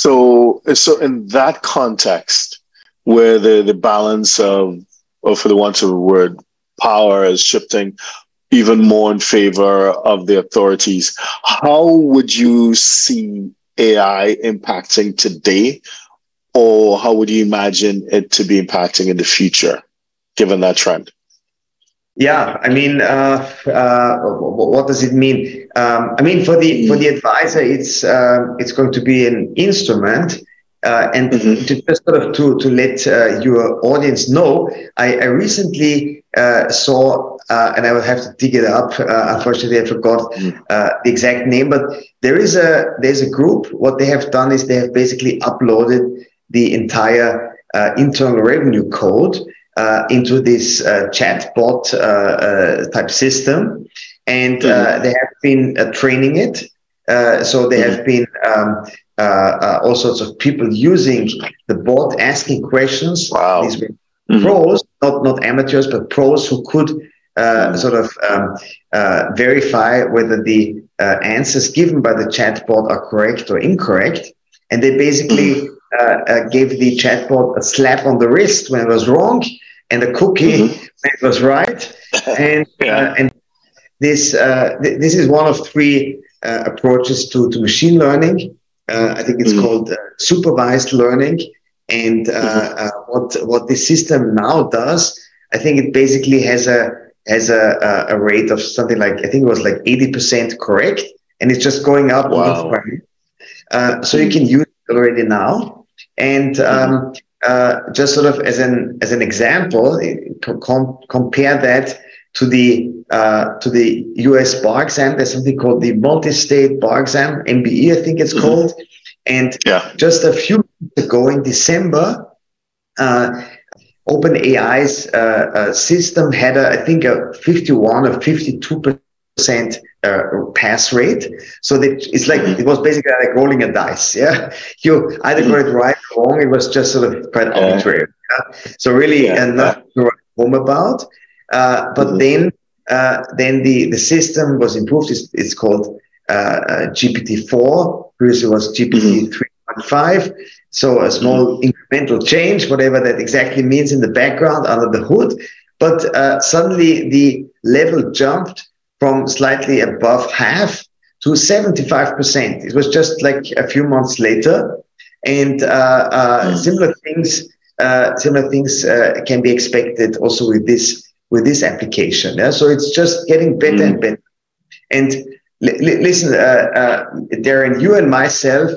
So, so in that context, where the, the balance of, or for the want of a word, power is shifting even more in favor of the authorities, how would you see AI impacting today, or how would you imagine it to be impacting in the future, given that trend? Yeah, I mean, uh, uh, what does it mean? Um, I mean, for the for the advisor, it's uh, it's going to be an instrument, uh, and mm-hmm. to just sort of to to let uh, your audience know, I, I recently uh, saw, and I will have to dig it up. unfortunately, I forgot mm-hmm. the exact name, but there is a there's a group. What they have done is they have basically uploaded the entire internal revenue code uh, into this uh, chatbot uh, uh, type system, and mm-hmm. they have been training it. so they mm-hmm. have been um, all sorts of people using the bot, asking questions. Wow. These were mm-hmm. pros, not not amateurs, but pros who could uh, sort of um, uh, verify whether the uh, answers given by the chatbot are correct or incorrect. And they basically mm-hmm. Uh, uh, gave the chatbot a slap on the wrist when it was wrong and a cookie mm-hmm. when it was right. And, yeah. Uh, and this, th- this is one of three approaches to, to machine learning. I think it's mm-hmm. called supervised learning. And mm-hmm. what, what this system now does, I think it basically has a has a, a, rate of something like I think it was like 80% correct, and it's just going up wow. Uh, so you can use it already now. And um, uh, just sort of as an as an example, com- compare that to the uh, to the U.S. bar exam. There's something called the multi-state bar exam, MBE, I think it's mm-hmm. called. And yeah. just a few months ago in December, uh, OpenAI's uh, uh, system had, a, I think, a 51 or 52 percent uh, pass rate. So that it's like mm-hmm. it was basically like rolling a dice. Yeah, you either got it mm-hmm. right or wrong. It was just sort of quite arbitrary. Yeah? So really, yeah. and not to write home about. Uh, but mm-hmm. then, uh, then the the system was improved. It's, it's called uh, uh, GPT four. Previously was GPT three point five. So a small mm-hmm. incremental change, whatever that exactly means in the background under the hood. But uh, suddenly the level jumped from slightly above half to 75%. It was just like a few months later. And uh, uh, mm. similar things, uh, similar things uh, can be expected also with this with this application. Yeah? So it's just getting better mm. and better. And listen, uh, uh, Derren, you and myself,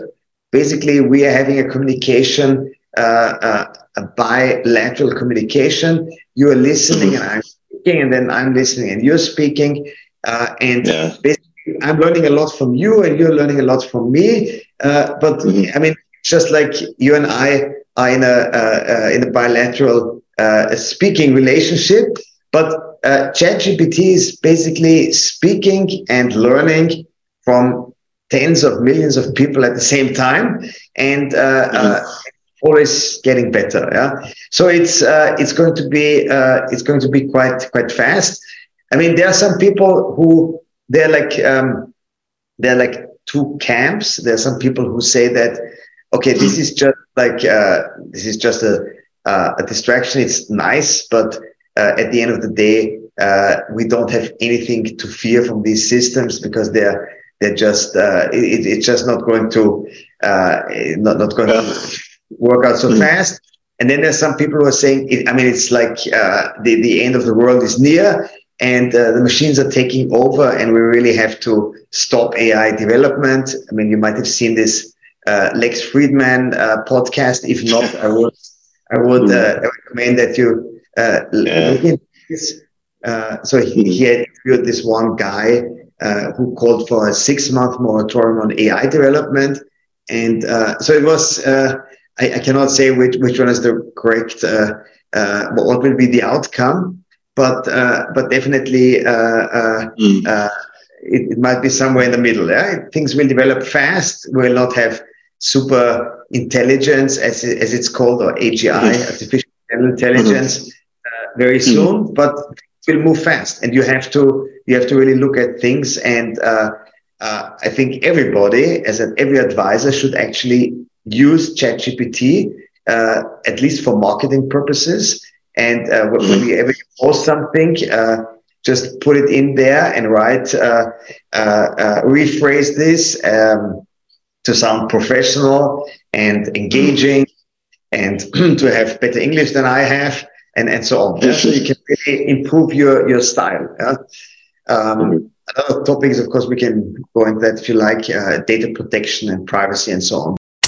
basically, we are having a communication, a bilateral communication. You are listening, mm-hmm. and I'm speaking, and then I'm listening, and you're speaking uh, and yeah. basically, I'm learning a lot from you, and you're learning a lot from me. Uh, but mm-hmm. I mean, just like you and I are in a uh, uh in a bilateral uh, speaking relationship, but uh, ChatGPT is basically speaking and learning from tens of millions of people at the same time, and uh, mm-hmm. always getting better. Yeah, so it's it's going to be it's going to be quite quite fast. I mean, there are some people who they're like um, they're like two camps. There are some people who say that okay, this is just like uh, this is just a uh, a distraction. It's nice, but uh, at the end of the day, uh, we don't have anything to fear from these systems because they're they're just uh, it, it's just not going to uh, not not going to work out so mm-hmm. fast. And then there's some people who are saying, it, I mean, it's like the the end of the world is near and uh, the machines are taking over and we really have to stop AI development. I mean, you might have seen this uh, Lex Fridman uh, podcast. If not, I would, I would uh, recommend that you uh, yeah. look into this. Uh, so he, he had interviewed this one guy who called for a six month moratorium on AI development. And so it was, I, I, cannot say which, which one is the correct, what will be the outcome but uh, but definitely uh, uh, mm. it, it, might be somewhere in the middle. Yeah? Things will develop fast. We'll not have super intelligence, as, as it's called, or AGI, mm. artificial intelligence, mm-hmm. very mm. soon. Mm. But it will move fast, and you have to you have to really look at things. And uh, I think everybody, as an every advisor, should actually use ChatGPT uh, at least for marketing purposes. And uh, mm-hmm. whenever you post something, uh, just put it in there and write, uh, uh, uh, rephrase this um, to sound professional and engaging and to have better English than I have and, and so on. Yeah? So you can really improve your, your style. Yeah? Um, mm-hmm. Other topics, of course, we can go into that if you like, uh, data protection and privacy and so on.